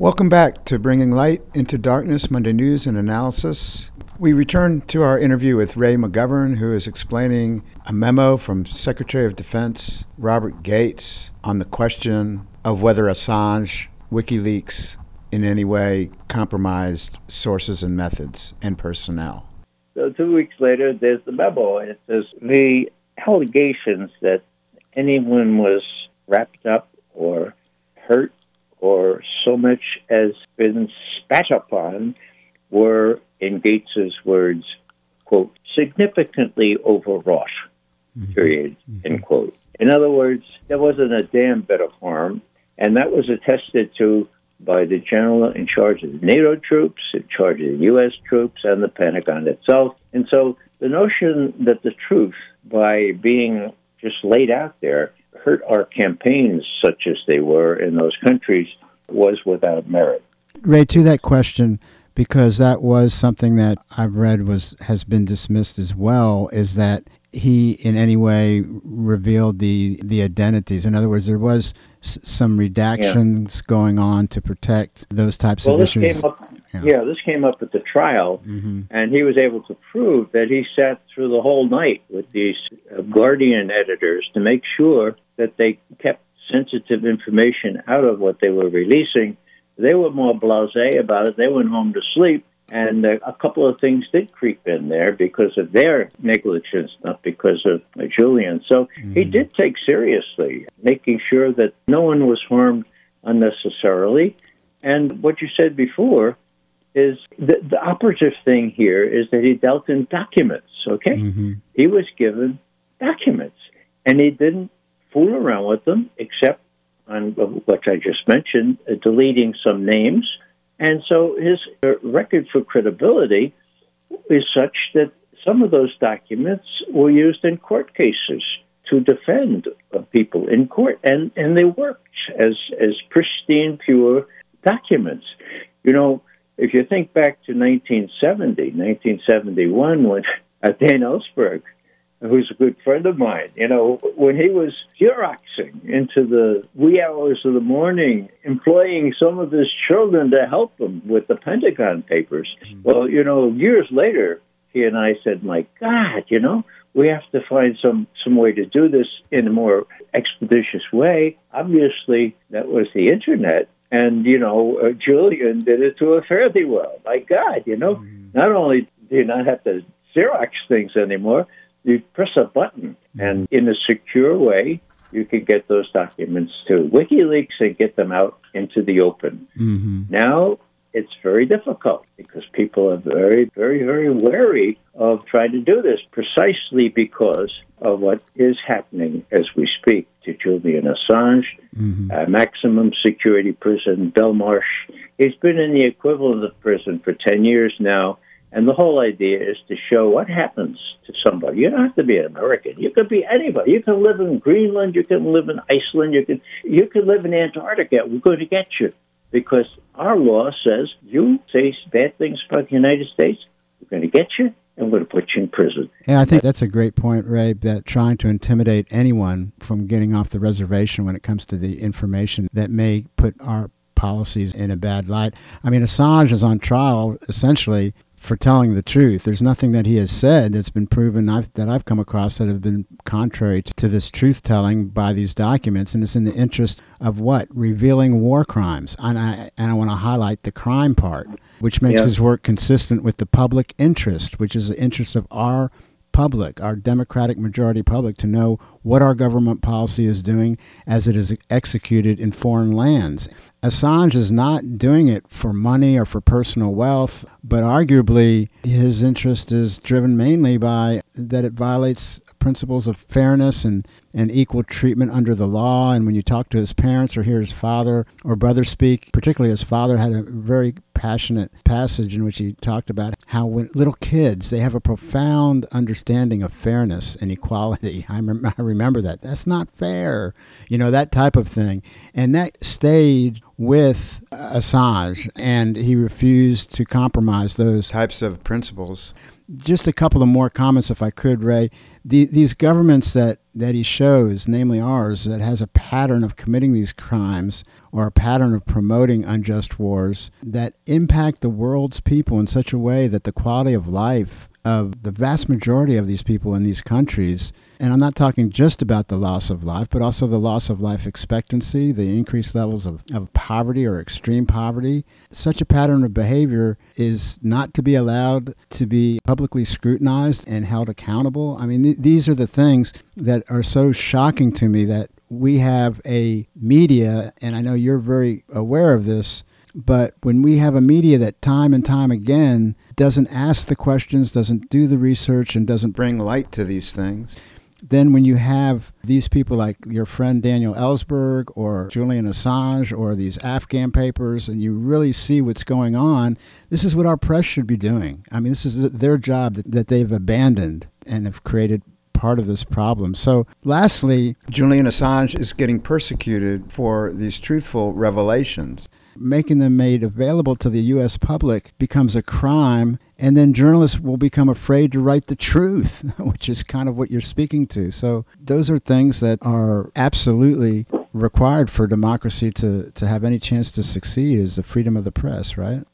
Welcome back to Bringing Light into Darkness Monday News and Analysis. We return to our interview with Ray McGovern, who is explaining a memo from Secretary of Defense Robert Gates on the question of whether Assange, WikiLeaks, in any way compromised sources and methods and personnel. So, two weeks later, there's the memo. It says the allegations that anyone was wrapped up or hurt or so much as been spat upon were, in Gates's words, quote, significantly overwrought, mm-hmm. period, mm-hmm. end quote. In other words, there wasn't a damn bit of harm, and that was attested to by the general in charge of the NATO troops, in charge of the U.S. troops, and the Pentagon itself. And so the notion that the truth, by being just laid out there, hurt our campaigns, such as they were in those countries, was without merit. Ray, to that question, because that was something that I've read was has been dismissed as well, is that he in any way revealed the the identities. In other words, there was s- some redactions yeah. going on to protect those types well, of issues. Up, yeah. yeah. this came up at the trial, mm-hmm. and he was able to prove that he sat through the whole night with these uh, Guardian editors to make sure that they kept sensitive information out of what they were releasing. They were more blasé about it. They went home to sleep and uh, a couple of things did creep in there because of their negligence, not because of uh, Julian. So mm-hmm. he did take seriously making sure that no one was harmed unnecessarily. And what you said before is the, the operative thing here is that he dealt in documents, okay? Mm-hmm. He was given documents, and he didn't fool around with them except on what I just mentioned, uh, deleting some names and so his record for credibility is such that some of those documents were used in court cases to defend people in court, and, and they worked as, as pristine, pure documents. You know, if you think back to 1970, 1971, when Dan Ellsberg who's a good friend of mine, you know, when he was Xeroxing into the wee hours of the morning, employing some of his children to help him with the Pentagon papers. Mm-hmm. Well, you know, years later, he and I said, my God, you know, we have to find some, some way to do this in a more expeditious way. Obviously, that was the internet. And, you know, uh, Julian did it to a fairly well. My God, you know, mm-hmm. not only do you not have to Xerox things anymore, you press a button, and in a secure way, you can get those documents to WikiLeaks and get them out into the open. Mm-hmm. Now it's very difficult because people are very, very, very wary of trying to do this precisely because of what is happening as we speak to Julian Assange, mm-hmm. uh, maximum security prison, Belmarsh. He's been in the equivalent of prison for 10 years now and the whole idea is to show what happens to somebody. You don't have to be an American. You could be anybody. You can live in Greenland. You can live in Iceland. You can you can live in Antarctica. We're going to get you because our law says you say bad things about the United States. We're going to get you and we're going to put you in prison. Yeah, I think that's a great point, Ray. That trying to intimidate anyone from getting off the reservation when it comes to the information that may put our policies in a bad light. I mean, Assange is on trial essentially for telling the truth. There's nothing that he has said that's been proven I've, that I've come across that have been contrary to, this truth telling by these documents, and it's in the interest of what revealing war crimes. And I and I want to highlight the crime part, which makes his work consistent with the public interest, which is the interest of our public, our democratic majority public, to know what our government policy is doing as it is executed in foreign lands. Assange is not doing it for money or for personal wealth, but arguably his interest is driven mainly by that it violates principles of fairness and, and equal treatment under the law. And when you talk to his parents or hear his father or brother speak, particularly his father had a very passionate passage in which he talked about how when little kids they have a profound understanding of fairness and equality. I, rem- I remember that. That's not fair, you know that type of thing, and that stayed with Assange, and he refused to compromise those types of principles Just a couple of more comments, if I could, Ray. The, these governments that, that he shows, namely ours, that has a pattern of committing these crimes or a pattern of promoting unjust wars that impact the world's people in such a way that the quality of life of the vast majority of these people in these countries. And I'm not talking just about the loss of life, but also the loss of life expectancy, the increased levels of, of poverty or extreme poverty. Such a pattern of behavior is not to be allowed to be publicly scrutinized and held accountable. I mean, th- these are the things that are so shocking to me that we have a media, and I know you're very aware of this, but when we have a media that time and time again doesn't ask the questions, doesn't do the research, and doesn't bring light to these things, then when you have these people like your friend Daniel Ellsberg or Julian Assange or these Afghan papers, and you really see what's going on, this is what our press should be doing. I mean, this is their job that, that they've abandoned and have created part of this problem. So, lastly, Julian Assange is getting persecuted for these truthful revelations making them made available to the U.S. public becomes a crime, and then journalists will become afraid to write the truth, which is kind of what you're speaking to. So those are things that are absolutely required for democracy to, to have any chance to succeed is the freedom of the press, right?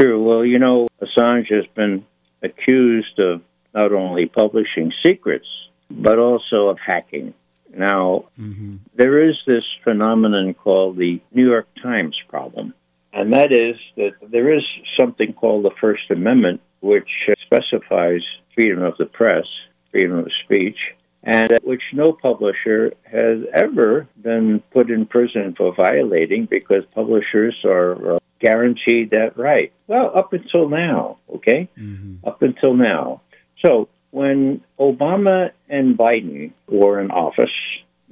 Sure. Well, you know, Assange has been accused of not only publishing secrets, but also of hacking. Now, mm-hmm. there is this phenomenon called the New York Times problem, and that is that there is something called the First Amendment, which specifies freedom of the press, freedom of speech, and which no publisher has ever been put in prison for violating because publishers are uh, guaranteed that right. Well, up until now, okay? Mm-hmm. Up until now. So when Obama and Biden were in office,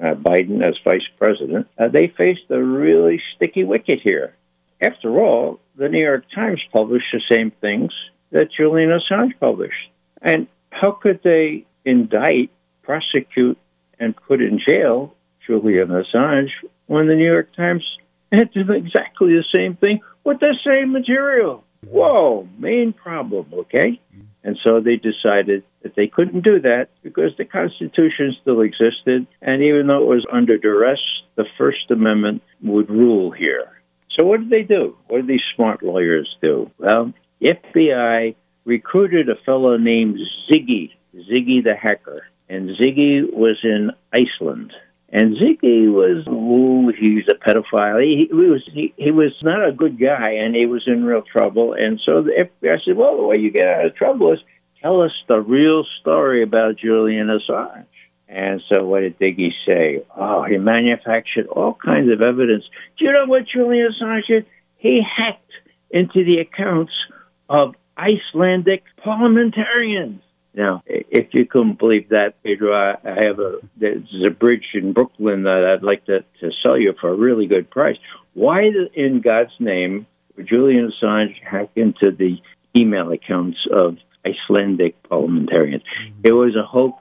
uh, Biden as vice president, uh, they faced a really sticky wicket here. After all, the New York Times published the same things that Julian Assange published. And how could they indict, prosecute, and put in jail Julian Assange when the New York Times done exactly the same thing with the same material? Whoa, main problem, okay? And so they decided that they couldn't do that because the Constitution still existed. And even though it was under duress, the First Amendment would rule here. So what did they do? What did these smart lawyers do? Well, FBI recruited a fellow named Ziggy, Ziggy the hacker. And Ziggy was in Iceland. And Ziggy was, ooh, he's a pedophile. He, he was he, he was not a good guy, and he was in real trouble. And so the FBI said, well, the way you get out of trouble is tell us the real story about Julian Assange. And so what did Ziggy say? Oh, he manufactured all kinds of evidence. Do you know what Julian Assange did? He hacked into the accounts of Icelandic parliamentarians. Now, if you couldn't believe that, Pedro, I, I have a there's a bridge in Brooklyn that I'd like to, to sell you for a really good price. Why, in God's name, would Julian Assange hack into the email accounts of Icelandic parliamentarians? Mm-hmm. It was a hoax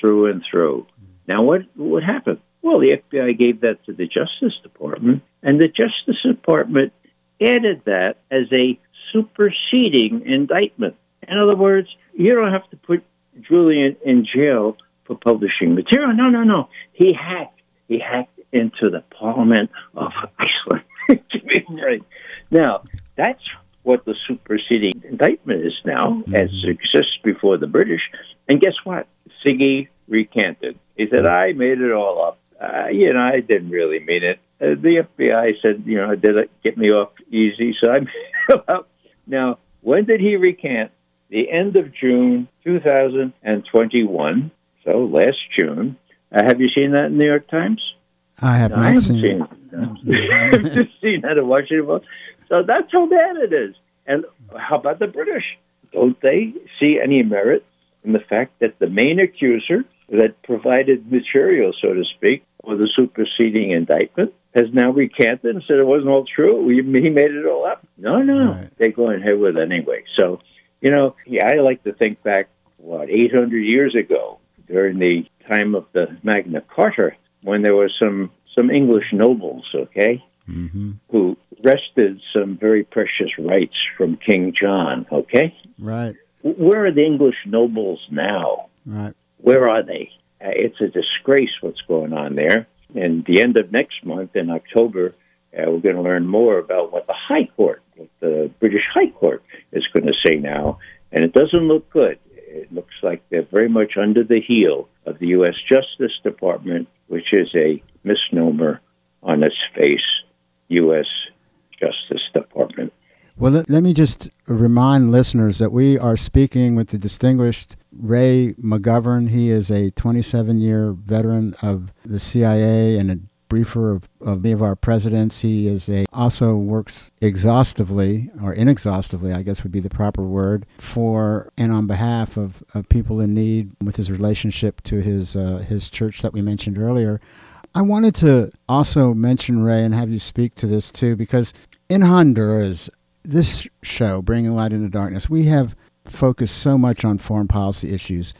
through and through. Now, what what happened? Well, the FBI gave that to the Justice Department, and the Justice Department added that as a superseding indictment. In other words, you don't have to put Julian in jail for publishing material. No, no, no. He hacked. He hacked into the Parliament of Iceland. Now, that's what the superseding indictment is now, mm-hmm. as it exists before the British. And guess what? Ziggy recanted. He said, I made it all up. Uh, you know, I didn't really mean it. Uh, the FBI said, you know, did it get me off easy? So I made it up. Now, when did he recant? The end of June 2021, so last June. Uh, have you seen that in the New York Times? I have no, not I seen, seen it. it. I've just seen that in Washington Post. So that's how bad it is. And how about the British? Don't they see any merit in the fact that the main accuser that provided material, so to speak, for the superseding indictment has now recanted and said it wasn't all true. He made it all up. No, no, right. they're going ahead with it anyway. So you know, yeah, I like to think back, what, 800 years ago, during the time of the Magna Carta, when there were some, some English nobles, okay, mm-hmm. who wrested some very precious rights from King John, okay? Right. where are the English nobles now? Right. Where are they? Uh, it's a disgrace what's going on there. And the end of next month in October, we're going to learn more about what the High Court, what the British High Court is going to say now. And it doesn't look good. It looks like they're very much under the heel of the U.S. Justice Department, which is a misnomer on its face, U.S. Justice Department. Well, let, let me just remind listeners that we are speaking with the distinguished Ray McGovern. He is a 27 year veteran of the CIA and a briefer of, of many of our presidents. He is a also works exhaustively or inexhaustively, I guess would be the proper word, for and on behalf of, of people in need with his relationship to his uh, his church that we mentioned earlier. I wanted to also mention Ray and have you speak to this too because in Honduras, this show, Bringing Light into Darkness, we have focused so much on foreign policy issues.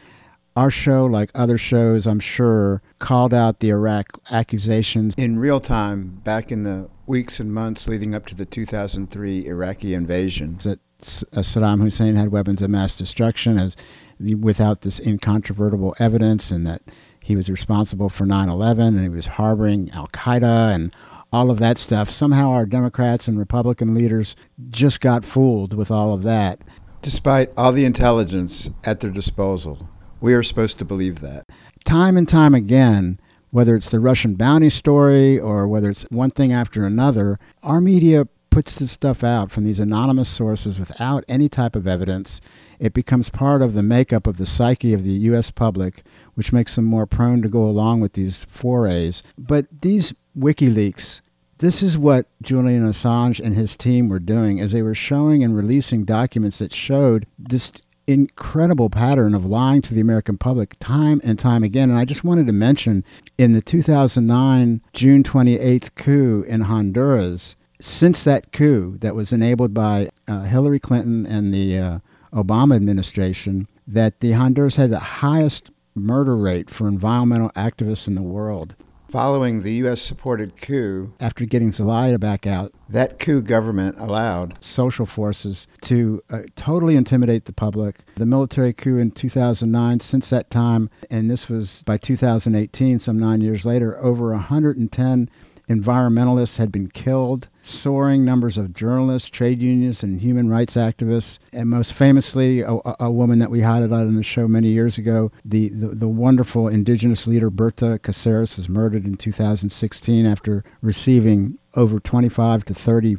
Our show, like other shows, I'm sure, called out the Iraq accusations in real time back in the weeks and months leading up to the 2003 Iraqi invasion. That uh, Saddam Hussein had weapons of mass destruction as without this incontrovertible evidence, and that he was responsible for 9 11 and he was harboring Al Qaeda and all of that stuff. Somehow our Democrats and Republican leaders just got fooled with all of that. Despite all the intelligence at their disposal, we are supposed to believe that. Time and time again, whether it's the Russian bounty story or whether it's one thing after another, our media puts this stuff out from these anonymous sources without any type of evidence. It becomes part of the makeup of the psyche of the U.S. public, which makes them more prone to go along with these forays. But these WikiLeaks, this is what Julian Assange and his team were doing as they were showing and releasing documents that showed this incredible pattern of lying to the American public time and time again. And I just wanted to mention in the 2009 June 28th coup in Honduras, since that coup that was enabled by uh, Hillary Clinton and the uh, Obama administration, that the Honduras had the highest murder rate for environmental activists in the world. Following the U.S. supported coup, after getting Zelaya back out, that coup government allowed social forces to uh, totally intimidate the public. The military coup in 2009, since that time, and this was by 2018, some nine years later, over 110 environmentalists had been killed, soaring numbers of journalists, trade unions, and human rights activists, and most famously, a, a woman that we highlighted on the show many years ago, the, the, the wonderful indigenous leader Berta Cáceres was murdered in 2016 after receiving over 25 to 30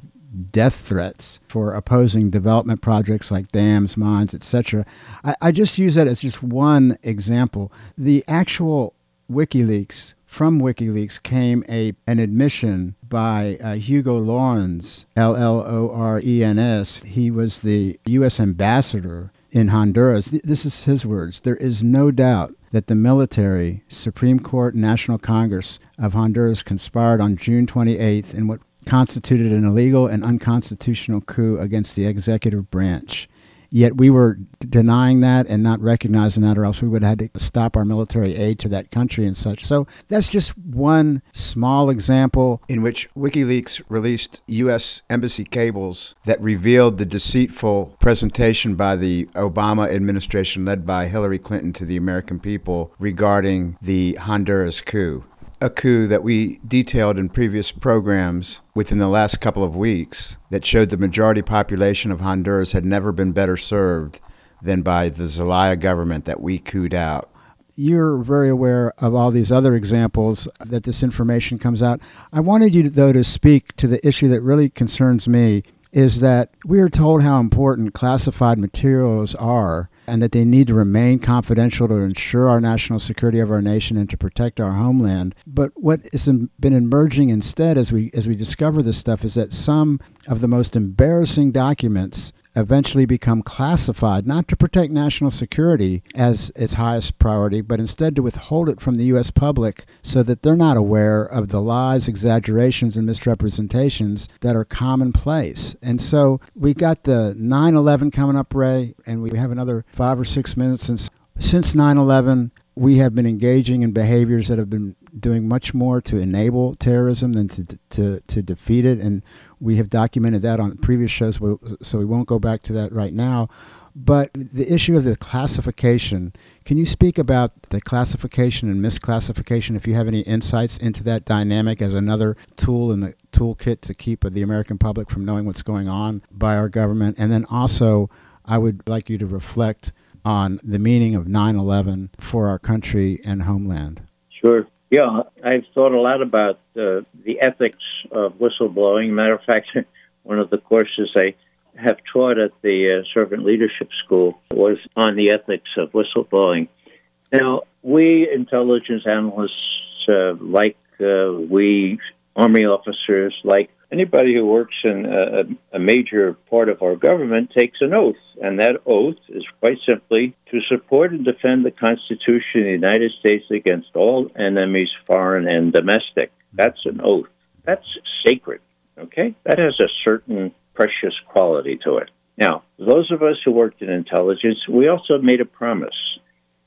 death threats for opposing development projects like dams, mines, etc. I, I just use that as just one example. The actual WikiLeaks from WikiLeaks came a an admission by uh, Hugo Llorens, L L O R E N S. He was the U.S. ambassador in Honduras. This is his words. There is no doubt that the military, Supreme Court, National Congress of Honduras conspired on June 28th in what constituted an illegal and unconstitutional coup against the executive branch. Yet we were denying that and not recognizing that, or else we would have had to stop our military aid to that country and such. So that's just one small example in which WikiLeaks released U.S. embassy cables that revealed the deceitful presentation by the Obama administration, led by Hillary Clinton, to the American people regarding the Honduras coup a coup that we detailed in previous programs within the last couple of weeks that showed the majority population of Honduras had never been better served than by the Zelaya government that we cooed out. You're very aware of all these other examples that this information comes out. I wanted you, though, to speak to the issue that really concerns me is that we are told how important classified materials are and that they need to remain confidential to ensure our national security of our nation and to protect our homeland. But what has been emerging instead as we as we discover this stuff is that some of the most embarrassing documents eventually become classified, not to protect national security as its highest priority, but instead to withhold it from the U.S. public so that they're not aware of the lies, exaggerations, and misrepresentations that are commonplace. And so we've got the 9 11 coming up, Ray, and we have another five or six minutes since. Since 9 11, we have been engaging in behaviors that have been doing much more to enable terrorism than to, to, to defeat it. And we have documented that on previous shows, so we won't go back to that right now. But the issue of the classification, can you speak about the classification and misclassification if you have any insights into that dynamic as another tool in the toolkit to keep the American public from knowing what's going on by our government? And then also, I would like you to reflect on the meaning of 9 11 for our country and homeland. Sure. Yeah, I've thought a lot about uh, the ethics of whistleblowing. Matter of fact, one of the courses I have taught at the uh, Servant Leadership School was on the ethics of whistleblowing. Now, we intelligence analysts, uh, like uh, we Army officers, like anybody who works in a, a, major part of our government, takes an oath. And that oath is quite simply to support and defend the Constitution of the United States against all enemies, foreign and domestic. That's an oath. That's sacred. Okay? That has a certain precious quality to it. Now, those of us who worked in intelligence, we also made a promise,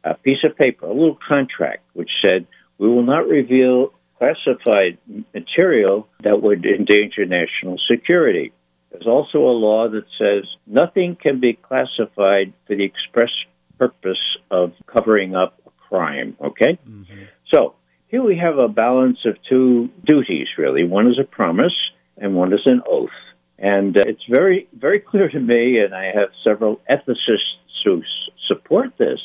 a piece of paper, a little contract, which said we will not reveal classified material that would endanger national security. There's also a law that says nothing can be classified for the express purpose of covering up a crime, okay? Mm-hmm. So here we have a balance of two duties, really. One is a promise, and one is an oath. And uh, it's very, very clear to me, and I have several ethicists who s- support this,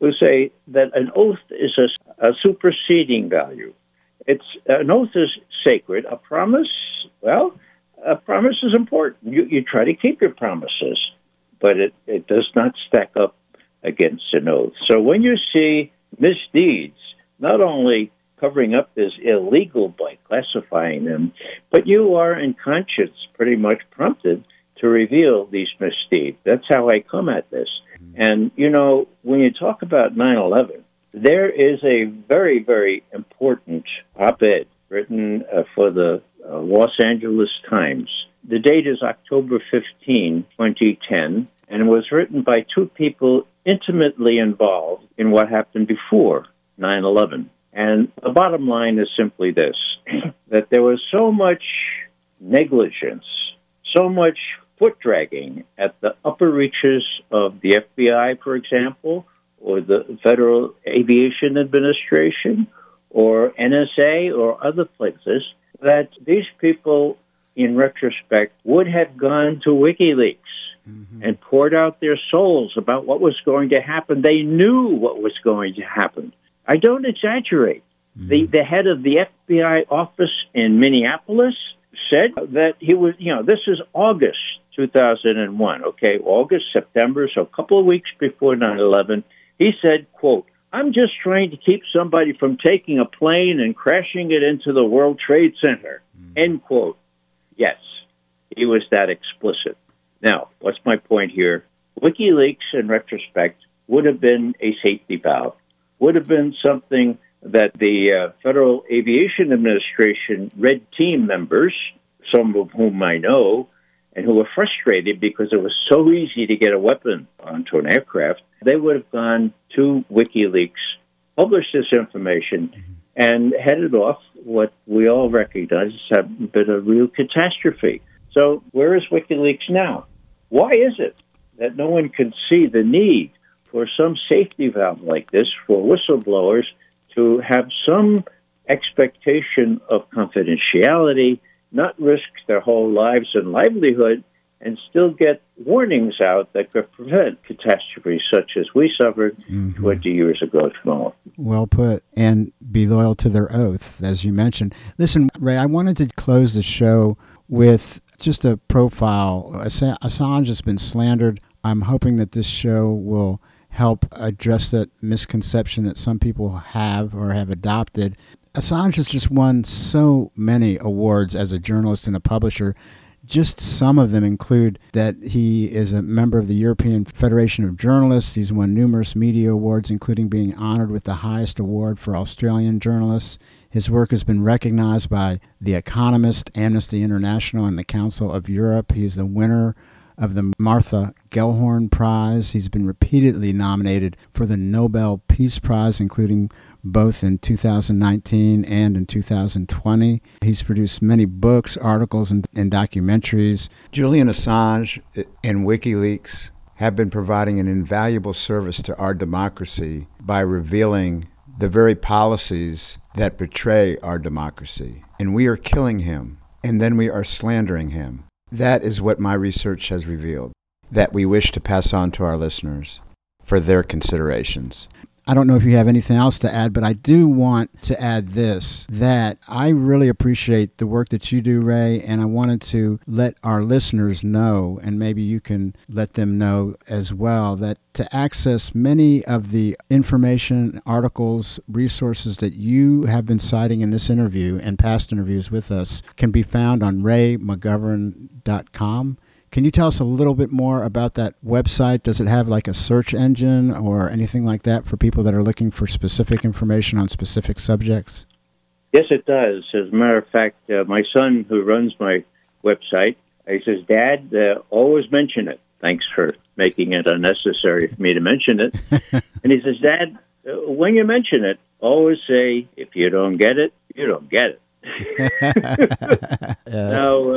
who say that an oath is a, a superseding value. It's an oath is sacred. A promise, well, a promise is important. You, you try to keep your promises, but it, it does not stack up against an oath. So when you see misdeeds, not only covering up is illegal by classifying them, but you are in conscience pretty much prompted to reveal these misdeeds. That's how I come at this. Mm-hmm. And, you know, when you talk about 9 11, there is a very, very important op ed written uh, for the uh, Los Angeles Times. The date is October 15, 2010, and it was written by two people intimately involved in what happened before 9 11. And the bottom line is simply this that there was so much negligence, so much foot dragging at the upper reaches of the FBI, for example, or the Federal Aviation Administration, or NSA, or other places, that these people, in retrospect, would have gone to WikiLeaks. Mm-hmm. And poured out their souls about what was going to happen. They knew what was going to happen. I don't exaggerate. Mm-hmm. The, the head of the FBI office in Minneapolis said that he was, you know, this is August 2001, okay, August, September, so a couple of weeks before 9 11. He said, quote, I'm just trying to keep somebody from taking a plane and crashing it into the World Trade Center, mm-hmm. end quote. Yes, he was that explicit. Now, what's my point here? WikiLeaks, in retrospect, would have been a safety valve would have been something that the uh, Federal Aviation Administration red team members, some of whom I know, and who were frustrated because it was so easy to get a weapon onto an aircraft, they would have gone to WikiLeaks, published this information, mm-hmm. and headed off what we all recognize has been a real catastrophe. So, where is WikiLeaks now? Why is it that no one can see the need for some safety valve like this for whistleblowers to have some expectation of confidentiality, not risk their whole lives and livelihood, and still get warnings out that could prevent catastrophes such as we suffered mm-hmm. 20 years ago tomorrow. Well put. And be loyal to their oath, as you mentioned. Listen, Ray, I wanted to close the show with just a profile. Assange has been slandered. I'm hoping that this show will help address that misconception that some people have or have adopted. Assange has just won so many awards as a journalist and a publisher. Just some of them include that he is a member of the European Federation of Journalists. He's won numerous media awards, including being honored with the highest award for Australian journalists. His work has been recognized by The Economist, Amnesty International, and the Council of Europe. He is the winner of the Martha Gellhorn Prize. He's been repeatedly nominated for the Nobel Peace Prize, including both in 2019 and in 2020. He's produced many books, articles, and, and documentaries. Julian Assange and WikiLeaks have been providing an invaluable service to our democracy by revealing the very policies that betray our democracy. And we are killing him, and then we are slandering him. That is what my research has revealed, that we wish to pass on to our listeners for their considerations. I don't know if you have anything else to add, but I do want to add this that I really appreciate the work that you do, Ray, and I wanted to let our listeners know, and maybe you can let them know as well, that to access many of the information, articles, resources that you have been citing in this interview and past interviews with us can be found on raymcgovern.com. Can you tell us a little bit more about that website? Does it have like a search engine or anything like that for people that are looking for specific information on specific subjects? Yes, it does. As a matter of fact, uh, my son, who runs my website, he says, Dad, uh, always mention it. Thanks for making it unnecessary for me to mention it. and he says, Dad, uh, when you mention it, always say, if you don't get it, you don't get it. yes.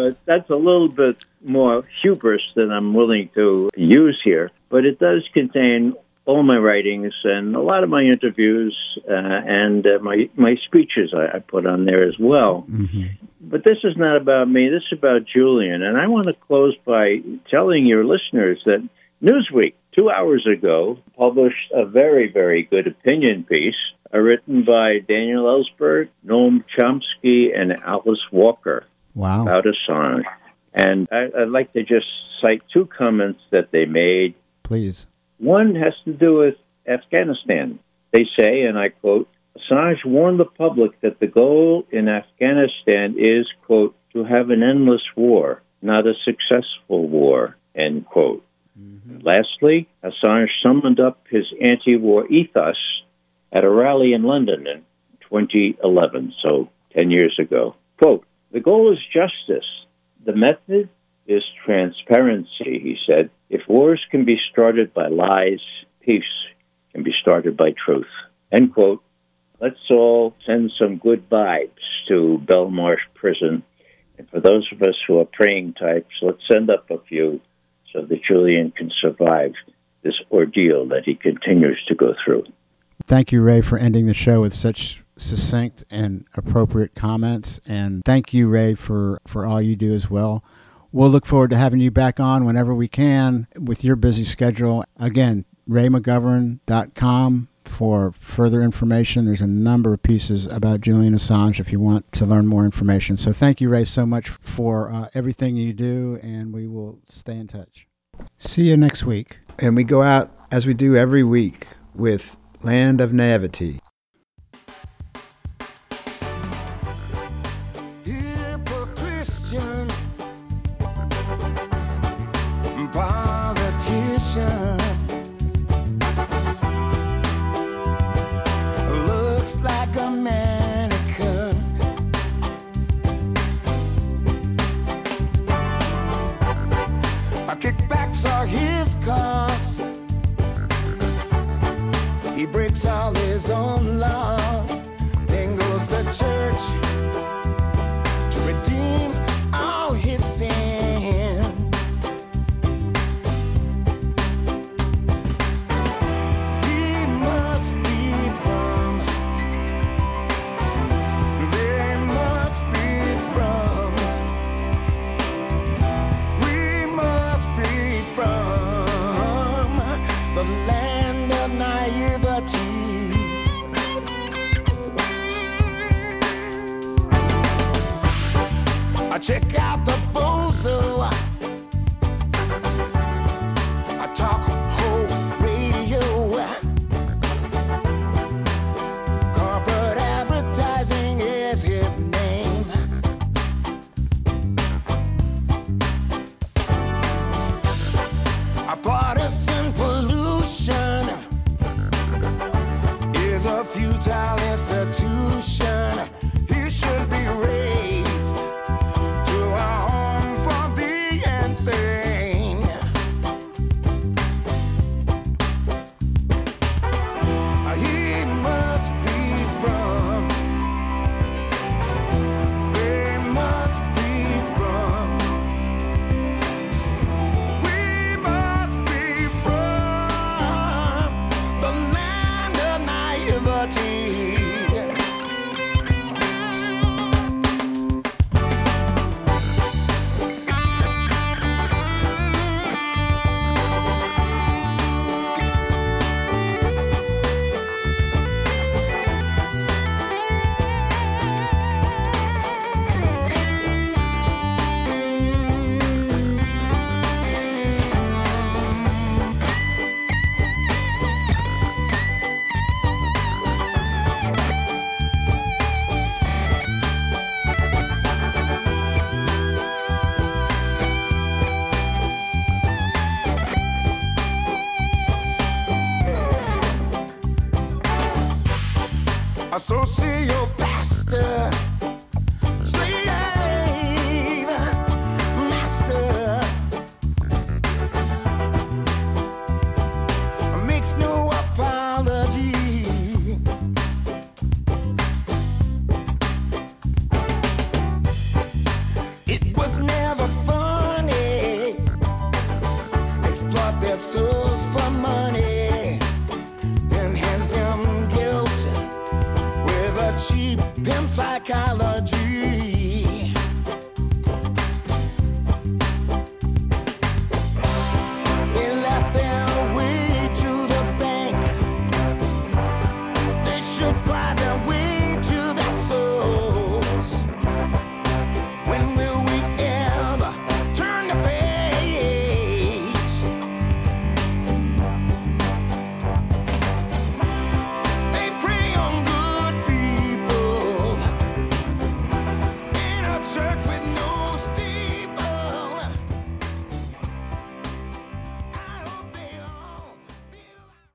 Uh, that's a little bit more hubris than I'm willing to use here, but it does contain all my writings and a lot of my interviews uh, and uh, my my speeches I, I, put on there as well. Mm-hmm. But this is not about me. This is about Julian, and I want to close by telling your listeners that Newsweek two hours ago published a very very good opinion piece uh, written by Daniel Ellsberg, Noam Chomsky, and Alice Walker wow. about Assange. And I, would like to just cite two comments that they made. Please. One has to do with Afghanistan. They say, and I quote, Assange warned the public that the goal in Afghanistan is, quote, to have an endless war, not a successful war, end quote. Mm-hmm. Lastly, Assange summoned up his anti war ethos at a rally in London in 2011, so 10 years ago. Quote, the goal is justice. The method is transparency, he said. If wars can be started by lies, peace can be started by truth. End quote. Let's all send some good vibes to Belmarsh Prison. And for those of us who are praying types, let's send up a few so that Julian can survive this ordeal that he continues to go through. Thank you, Ray, for ending the show with such succinct and appropriate comments. And thank you, Ray, for, for all you do as well. We'll look forward to having you back on whenever we can with your busy schedule. Again, raymcgovern.com for further information. There's a number of pieces about Julian Assange if you want to learn more information. So thank you, Ray, so much for uh, everything you do, and we will stay in touch. See you next week. And we go out, as we do every week, with land of naivety. souls for money and hands them guilt with a cheap pimp psychology.